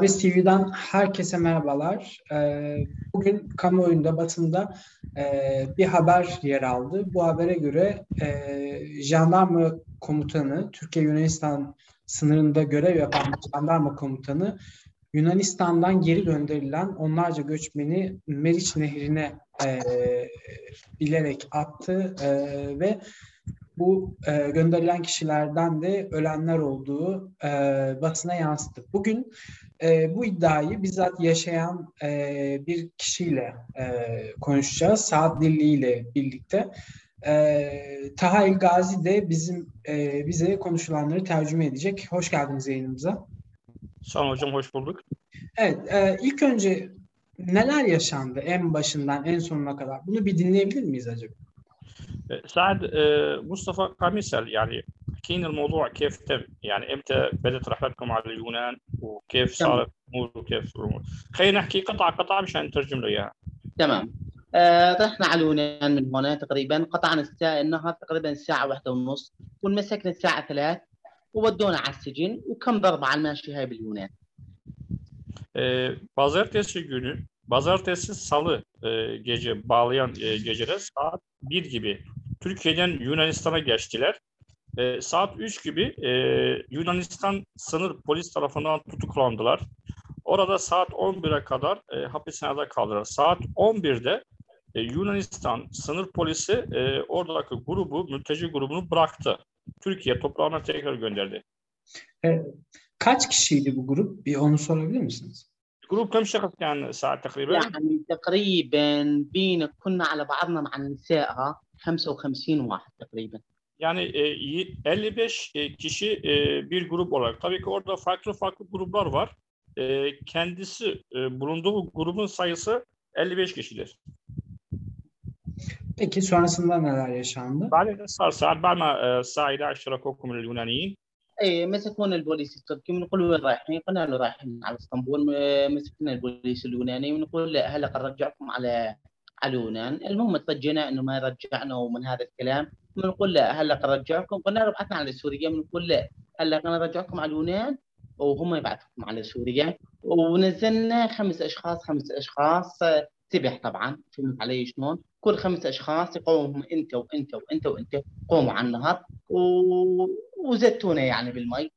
Serbest TV'den herkese merhabalar. Ee, bugün kamuoyunda, basında e, bir haber yer aldı. Bu habere göre e, jandarma komutanı, Türkiye-Yunanistan sınırında görev yapan jandarma komutanı Yunanistan'dan geri gönderilen onlarca göçmeni Meriç Nehri'ne e, bilerek attı ve bu e, gönderilen kişilerden de ölenler olduğu e, basına yansıttı. Bugün e, bu iddiayı bizzat yaşayan e, bir kişiyle e, konuşacağız. Saat Dilli ile birlikte. E, Taha El Gazi de bizim e, bize konuşulanları tercüme edecek. Hoş geldiniz yayınımıza. Sağ olun hocam, hoş bulduk. Evet, e, ilk önce neler yaşandı en başından en sonuna kadar? Bunu bir dinleyebilir miyiz acaba? سعد مصطفى قميصل يعني حكينا الموضوع كيف تم يعني إمتى بدأت رحلتكم على اليونان وكيف صارت الأمور وكيف الأمور؟ خلينا نحكي قطعة قطعة مشان نترجم له إياها. تمام. آه رحنا على اليونان من هنا تقريبا قطعنا الساعة النهار تقريبا الساعة واحدة ونص ومسكنا الساعة ثلاث وودونا على السجن وكم ضربة على الماشي هاي باليونان. Pazartesi günü, pazartesi salı e, gece bağlayan e, gecede saat 1 gibi Türkiye'den Yunanistan'a geçtiler. E, saat 3 gibi e, Yunanistan sınır polis tarafından tutuklandılar. Orada saat 11'e kadar e, hapishanede kaldılar. Saat 11'de e, Yunanistan sınır polisi e, oradaki grubu, mülteci grubunu bıraktı. Türkiye toprağına tekrar gönderdi. E, kaç kişiydi bu grup? Bir onu sorabilir misiniz? جروب كم شخص كان ساعة تقريبا؟ يعني تقريبا بين كنا على بعضنا مع نسائها 55 واحد تقريبا. Yani e, 55 e, kişi e, bir grup olarak. Tabii ki orada farklı farklı gruplar var. E, kendisi e, bulunduğu grubun sayısı 55 kişidir. Peki sonrasında neler yaşandı? بعد صار صار بعد ما الساعة 11 شاركوكم اليونانيين اي مسكونا البوليس التركي ونقول وين رايحين؟ قلنا له رايحين على اسطنبول مسكنا البوليس اليوناني ونقول لا هلا قد رجعكم على على اليونان المهم ترجينا إنه ما رجعنا ومن هذا الكلام. بنقول لا هلا قد رجعكم قلنا له بعثنا على سوريا بنقول لا هلا رجعكم على اليونان. وهم يبعثوكم على سوريا. ونزلنا خمس أشخاص. خمس أشخاص سبح طبعا. فهمت علي شلون؟ كل خمس أشخاص يقومهم أنت وأنت وأنت وأنت. قوموا على النهر. و... وزتونا يعني بالمي.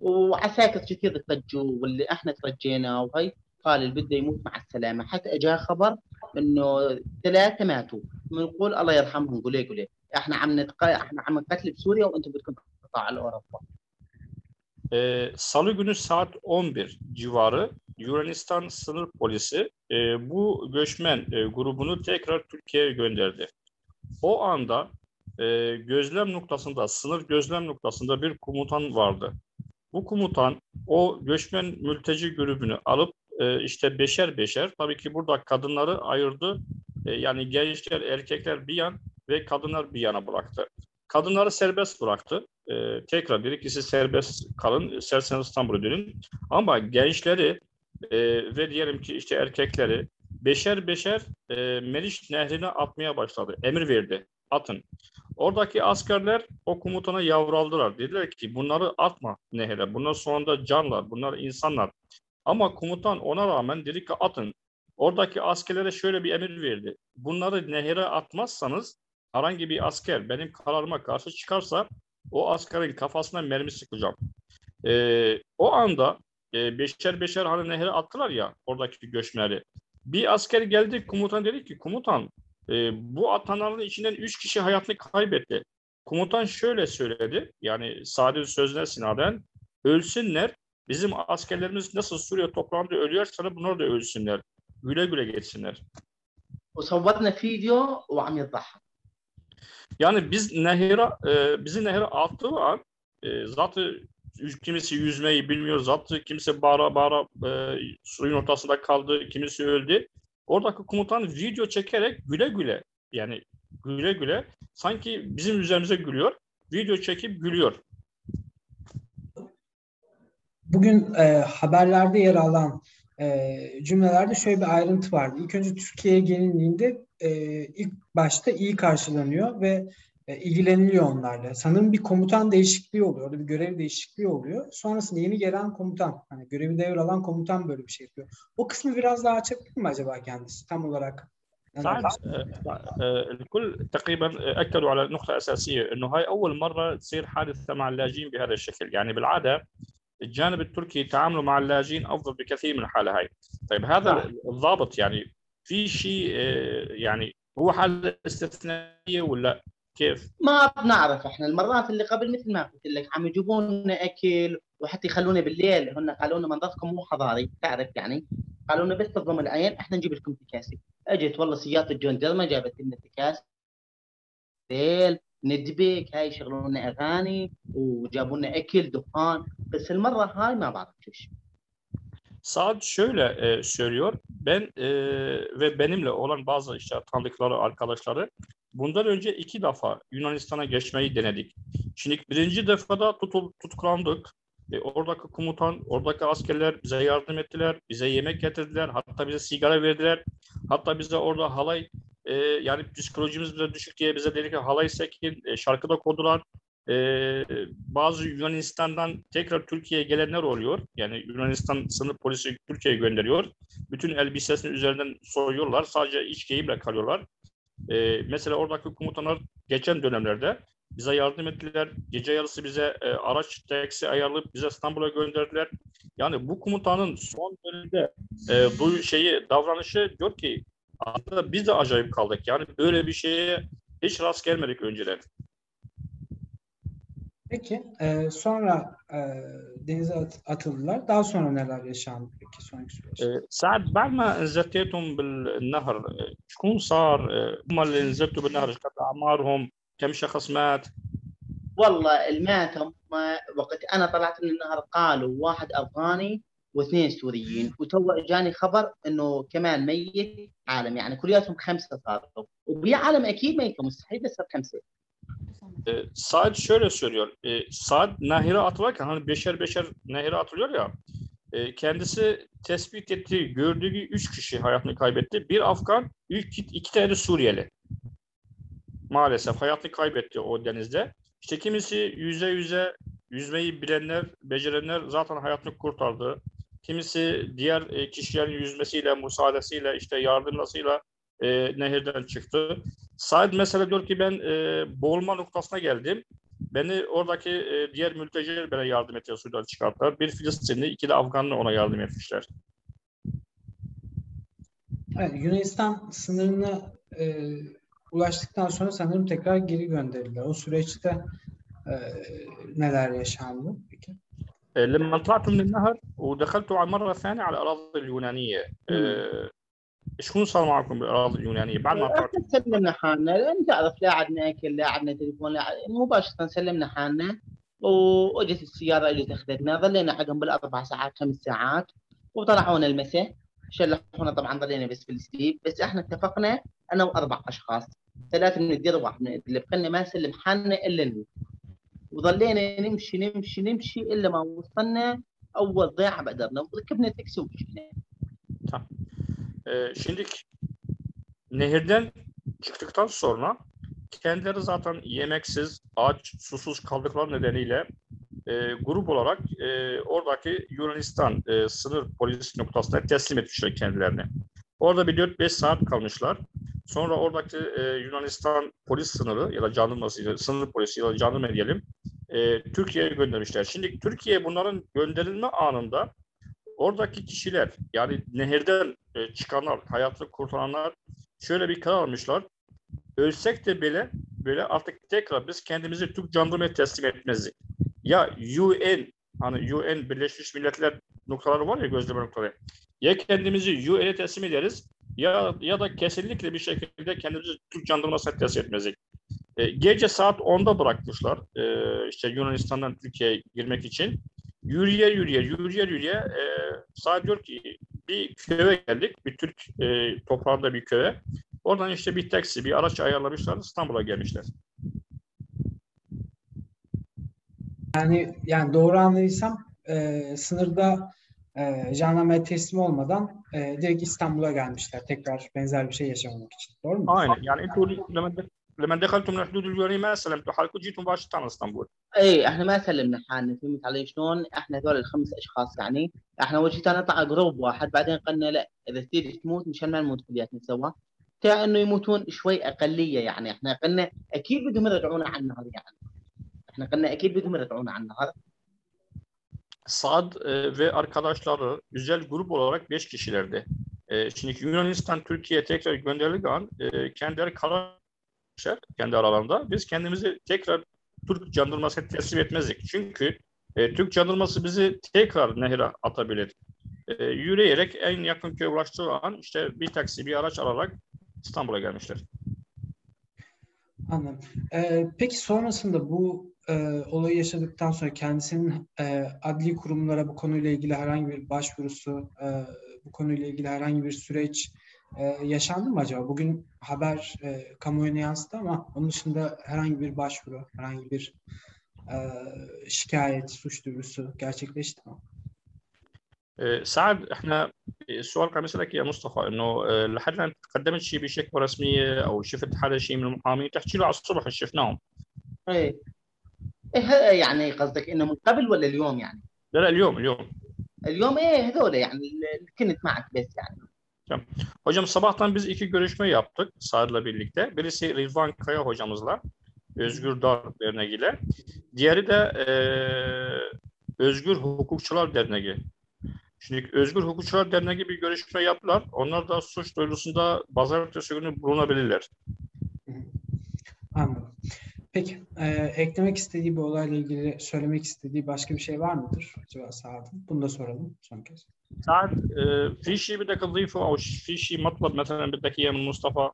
وعساكر كثير ترجوا واللي إحنا ترجينا وهي قال اللي بده يموت مع السلامة. حتى اجاه خبر انه ثلاثه ماتوا بنقول الله يرحمهم قولي قولي احنا عم نتق... احنا عم نقتل بسوريا وانتم بدكم تقطعوا على اوروبا Ee, Salı günü saat 11 civarı Yunanistan sınır polisi e, bu göçmen e, grubunu tekrar Türkiye'ye gönderdi. O anda e, gözlem noktasında, sınır gözlem noktasında bir komutan vardı. Bu komutan o göçmen mülteci grubunu alıp e, işte beşer beşer, tabii ki burada kadınları ayırdı. E, yani gençler, erkekler bir yan ve kadınlar bir yana bıraktı. Kadınları serbest bıraktı. E, tekrar bir ikisi serbest kalın, isterseniz İstanbul'a dönün. Ama gençleri e, ve diyelim ki işte erkekleri beşer beşer e, Nehri'ne atmaya başladı. Emir verdi. Atın. Oradaki askerler o komutana yavraldılar. Dediler ki bunları atma nehre. Bunlar sonunda canlar. Bunlar insanlar. Ama komutan ona rağmen dedi ki atın. Oradaki askerlere şöyle bir emir verdi. Bunları nehre atmazsanız herhangi bir asker benim kararıma karşı çıkarsa o askerin kafasına mermi sıkacağım. Ee, o anda e, beşer beşer hani nehre attılar ya oradaki göçmenleri. Bir asker geldi komutan dedi ki komutan e, bu atanların içinden üç kişi hayatını kaybetti. Komutan şöyle söyledi yani sade sözler sinaden ölsünler bizim askerlerimiz nasıl Suriye toprağında ölüyorsa bunlar da ölsünler. Güle güle geçsinler. وصورنا فيديو وعم يضحك Yani biz nehre, e, bizi nehre attığı an e, zaten kimisi yüzmeyi bilmiyor, zaten kimse bağıra bağıra e, suyun ortasında kaldı, kimisi öldü. Oradaki komutan video çekerek güle güle yani güle güle sanki bizim üzerimize gülüyor, video çekip gülüyor. Bugün e, haberlerde yer alan e, cümlelerde şöyle bir ayrıntı vardı. İlk önce Türkiye'ye gelindiğinde e, ilk başta iyi karşılanıyor ve e, ilgileniliyor onlarla. Sanırım bir komutan değişikliği oluyor. Orada bir görev değişikliği oluyor. Sonrasında yeni gelen komutan, hani görevi devralan komutan böyle bir şey yapıyor. O kısmı biraz daha açabilir mi acaba kendisi tam olarak? صعب الكل تقريبا اكدوا على نقطه اساسيه انه هاي اول مره تصير حادثه مع اللاجئين بهذا الشكل يعني بالعاده الجانب التركي تعامله مع اللاجئين أفضل بكثير من الحالة هاي. طيب هذا الضابط يعني في شيء يعني هو حالة استثنائيه ولا كيف؟ ما بنعرف إحنا. المرات اللي قبل مثل ما قلت لك عم يجيبوا لنا أكل وحتى يخلونا بالليل. هن قالوا لنا منظركم مو حضاري تعرف يعني. قالوا لنا بس تضم العين إحنا نجيب لكم تكاسي. أجت والله سيارة الجندرمه جابت لنا تكاسي. ليل. ندبك هاي يشغلون لنا اغاني وجابوا لنا اكل دخان بس المره هاي ما بعرف شو Saad şöyle e, söylüyor. Ben e, ve benimle olan bazı işte tanıdıkları arkadaşları bundan önce iki defa Yunanistan'a geçmeyi denedik. Şimdi birinci defada tutul, tutuklandık. E, oradaki komutan, oradaki askerler bize yardım ettiler, bize yemek getirdiler, hatta bize sigara verdiler. Hatta bize orada halay, e, yani psikolojimiz bize düşük diye bize dedi ki halay sekin, e, şarkı da kodular. E, bazı Yunanistan'dan tekrar Türkiye'ye gelenler oluyor. Yani Yunanistan sınır polisi Türkiye'ye gönderiyor. Bütün elbisesini üzerinden soyuyorlar. Sadece iç giyimle kalıyorlar. E, mesela oradaki komutanlar geçen dönemlerde bize yardım ettiler. Gece yarısı bize e, araç taksi ayarlayıp bize İstanbul'a gönderdiler. Yani bu komutanın son dönemde e, bu şeyi davranışı diyor ki aslında biz de acayip kaldık. Yani böyle bir şeye hiç rast gelmedik önceden. Peki e, sonra e, denize at, atıldılar. Daha sonra neler yaşandı peki sonraki süreç? سعد بعد ما نزلتهم بالنهر شكون صار هم اللي نزلتوا بالنهر كانت اعمارهم كم شخص مات والله الماتم وقت أنا طلعت من النهر قالوا واحد افغاني واثنين سوريين وتو اجاني خبر انه كمان ميت عالم يعني كلياتهم خمسه صاروا وبي عالم اكيد ميته مستحيل يصير خمسه e, Saad şöyle söylüyor. E, Saad nehire atılırken hani beşer beşer nehire atılıyor ya e, kendisi tespit ettiği, gördüğü üç kişi hayatını kaybetti. Bir Afgan, iki, iki tane Suriyeli. Maalesef hayatını kaybetti o denizde. İşte kimisi yüze yüze yüzmeyi bilenler, becerenler zaten hayatını kurtardı. Kimisi diğer e, kişilerin yüzmesiyle, müsaadesiyle, işte yardımlasıyla e, nehirden çıktı. Said mesela diyor ki ben e, boğulma noktasına geldim. Beni oradaki e, diğer mülteciler bana yardım etti, sudan çıkarttılar. Bir Filistinli, iki de Afganlı ona yardım etmişler. Evet, Yunanistan sınırına e, ulaştıktan sonra sanırım tekrar geri gönderildiler. O süreçte e, neler yaşandı peki? لما طلعت من النهر ودخلت مرة ثانية على الأراضي اليونانية. شكون صار معكم بالأراضي اليونانية بعد ما طلعت؟ سلمنا حالنا. لأن تعرف لا عندنا اكل لا عندنا تليفون لا مباشرة سلمنا حالنا وأجت السيارة اللي تاخذتنا ظلينا عندهم بالأربع ساعات خمس ساعات وطلعونا المساء. شلحونا طبعا ظلينا بس في السليب. بس إحنا اتفقنا أنا وأربع أشخاص. ثلاثة من الدير وواحد من ادلب قلنا ما نسلم حالنا إلا نموت وظلينا نمشي نمشي نمشي الا ما وصلنا اول ضيعه بقدرنا وركبنا تاكسي ومشينا Tamam. Ee, şimdi nehirden çıktıktan sonra kendileri zaten yemeksiz, aç, susuz kaldıkları nedeniyle e, grup olarak e, oradaki Yunanistan e, sınır polis noktasına teslim etmişler kendilerini. Orada bir 4-5 saat kalmışlar. Sonra oradaki e, Yunanistan polis sınırı ya da jandarması, sınır polisi ya da jandarma diyelim e, Türkiye'ye göndermişler. Şimdi Türkiye bunların gönderilme anında oradaki kişiler yani nehirden e, çıkanlar, hayatını kurtaranlar şöyle bir karar almışlar. Ölsek de bile böyle artık tekrar biz kendimizi Türk jandarmaya teslim etmezdik. Ya UN hani UN Birleşmiş Milletler noktaları var ya gözleme noktaları. Ya kendimizi UN'e teslim ederiz ya ya da kesinlikle bir şekilde kendimizi Türk jandarmasına teslim etmezdik. E, gece saat 10'da bırakmışlar e, işte Yunanistan'dan Türkiye'ye girmek için. Yürüye yürüye yürüye yürüye e, saat diyor bir köye geldik. Bir Türk e, toprağında bir köye. Oradan işte bir taksi, bir araç ayarlamışlar İstanbul'a gelmişler. Yani yani doğru anladıysam e, sınırda e, jandarmaya teslim olmadan e, direkt İstanbul'a gelmişler. Tekrar benzer bir şey yaşamamak için. Doğru mu? Aynen. Yani ilk uğurlamak لما دخلتم من الحدود اليونانيه ما سلمتوا حالكم جيتوا مباشرة على اسطنبول إي إحنا ما سلمنا حالنا فهمت علي شلون؟ إحنا هذول الخمس أشخاص يعني إحنا أول شيء نطلع جروب واحد بعدين قلنا لا إذا تريد تموت مشان ما نموت كلياتنا سوا كانه يموتون شوي أقلية يعني إحنا قلنا أكيد بدهم يرجعونا على النهر يعني إحنا قلنا أكيد بدهم يرجعونا على النهر Saad e, ve arkadaşları güzel grup olarak 5 kişilerdi. E, şimdi Yunanistan Türkiye'ye tekrar gönderildiği an e, kendileri karar kendi aralarında. Biz kendimizi tekrar Türk jandarmasına teslim etmezdik. Çünkü e, Türk jandarması bizi tekrar nehre atabilir. E, yürüyerek en yakın köye ulaştığı an işte bir taksi, bir araç alarak İstanbul'a gelmişler. Anladım. Ee, peki sonrasında bu e, olayı yaşadıktan sonra kendisinin e, adli kurumlara bu konuyla ilgili herhangi bir başvurusu, e, bu konuyla ilgili herhangi bir süreç e, yaşandı mı acaba? Bugün haber e, kamuoyuna yansıdı ama onun dışında herhangi bir başvuru, herhangi bir e, şikayet, suç duyurusu gerçekleşti mi? سعد إحنا السؤال كان بيسالك يا مصطفى إنه لحد الآن قدمت شيء بشكوى رسميه أو شفت حدا شيء من المحامين تحكي له على الصبح شفناهم. إيه إيه يعني قصدك إنه من قبل ولا اليوم يعني؟ لا لا اليوم اليوم. اليوم إيه هذول يعني اللي كنت معك بس yani. Tamam. Hocam sabahtan biz iki görüşme yaptık Saad'la birlikte. Birisi Rizvan Kaya hocamızla, Özgür Dar Derneği'yle. Diğeri de e, Özgür Hukukçular Derneği. Şimdi Özgür Hukukçular Derneği bir görüşme yaptılar. Onlar da suç duyurusunda pazartesi günü bulunabilirler. Anladım. Peki, e, eklemek istediği bu olayla ilgili söylemek istediği başka bir şey var mıdır acaba Saad'ın? Bunu da soralım son kez. سعد في شيء بدك تضيفه أو في شيء مطلب مثلا بدك اياه من مصطفى؟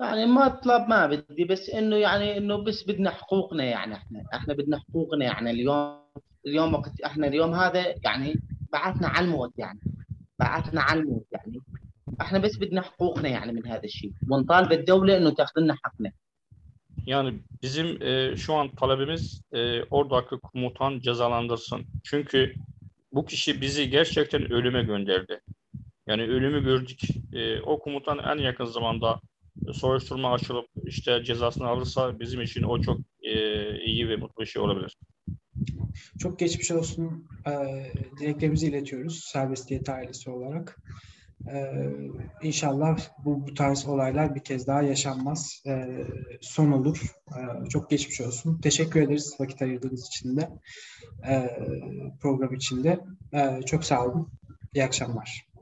يعني مطلب ما بدي بس انه يعني انه بس بدنا حقوقنا يعني إحنا إحنا بدنا حقوقنا يعني اليوم اليوم وقت إحنا اليوم هذا يعني بعثنا على الموت يعني بعثنا على الموت يعني احنا بس بدنا حقوقنا يعني من هذا الشيء ونطالب الدولة انه تاخذ لنا حقنا Yani bizim e, şu an talebimiz e, oradaki komutan cezalandırsın. Çünkü bu kişi bizi gerçekten ölüme gönderdi. Yani ölümü gördük. E, o komutan en yakın zamanda soruşturma açılıp işte cezasını alırsa bizim için o çok e, iyi ve mutlu bir şey olabilir. Çok geçmiş olsun e, dileklerimizi iletiyoruz serbestiyet ailesi olarak. Ee, inşallah bu, bu tarz olaylar bir kez daha yaşanmaz. Ee, son olur. Ee, çok geçmiş olsun. Teşekkür ederiz vakit ayırdığınız için de. Ee, program içinde. Ee, çok sağ olun. İyi akşamlar.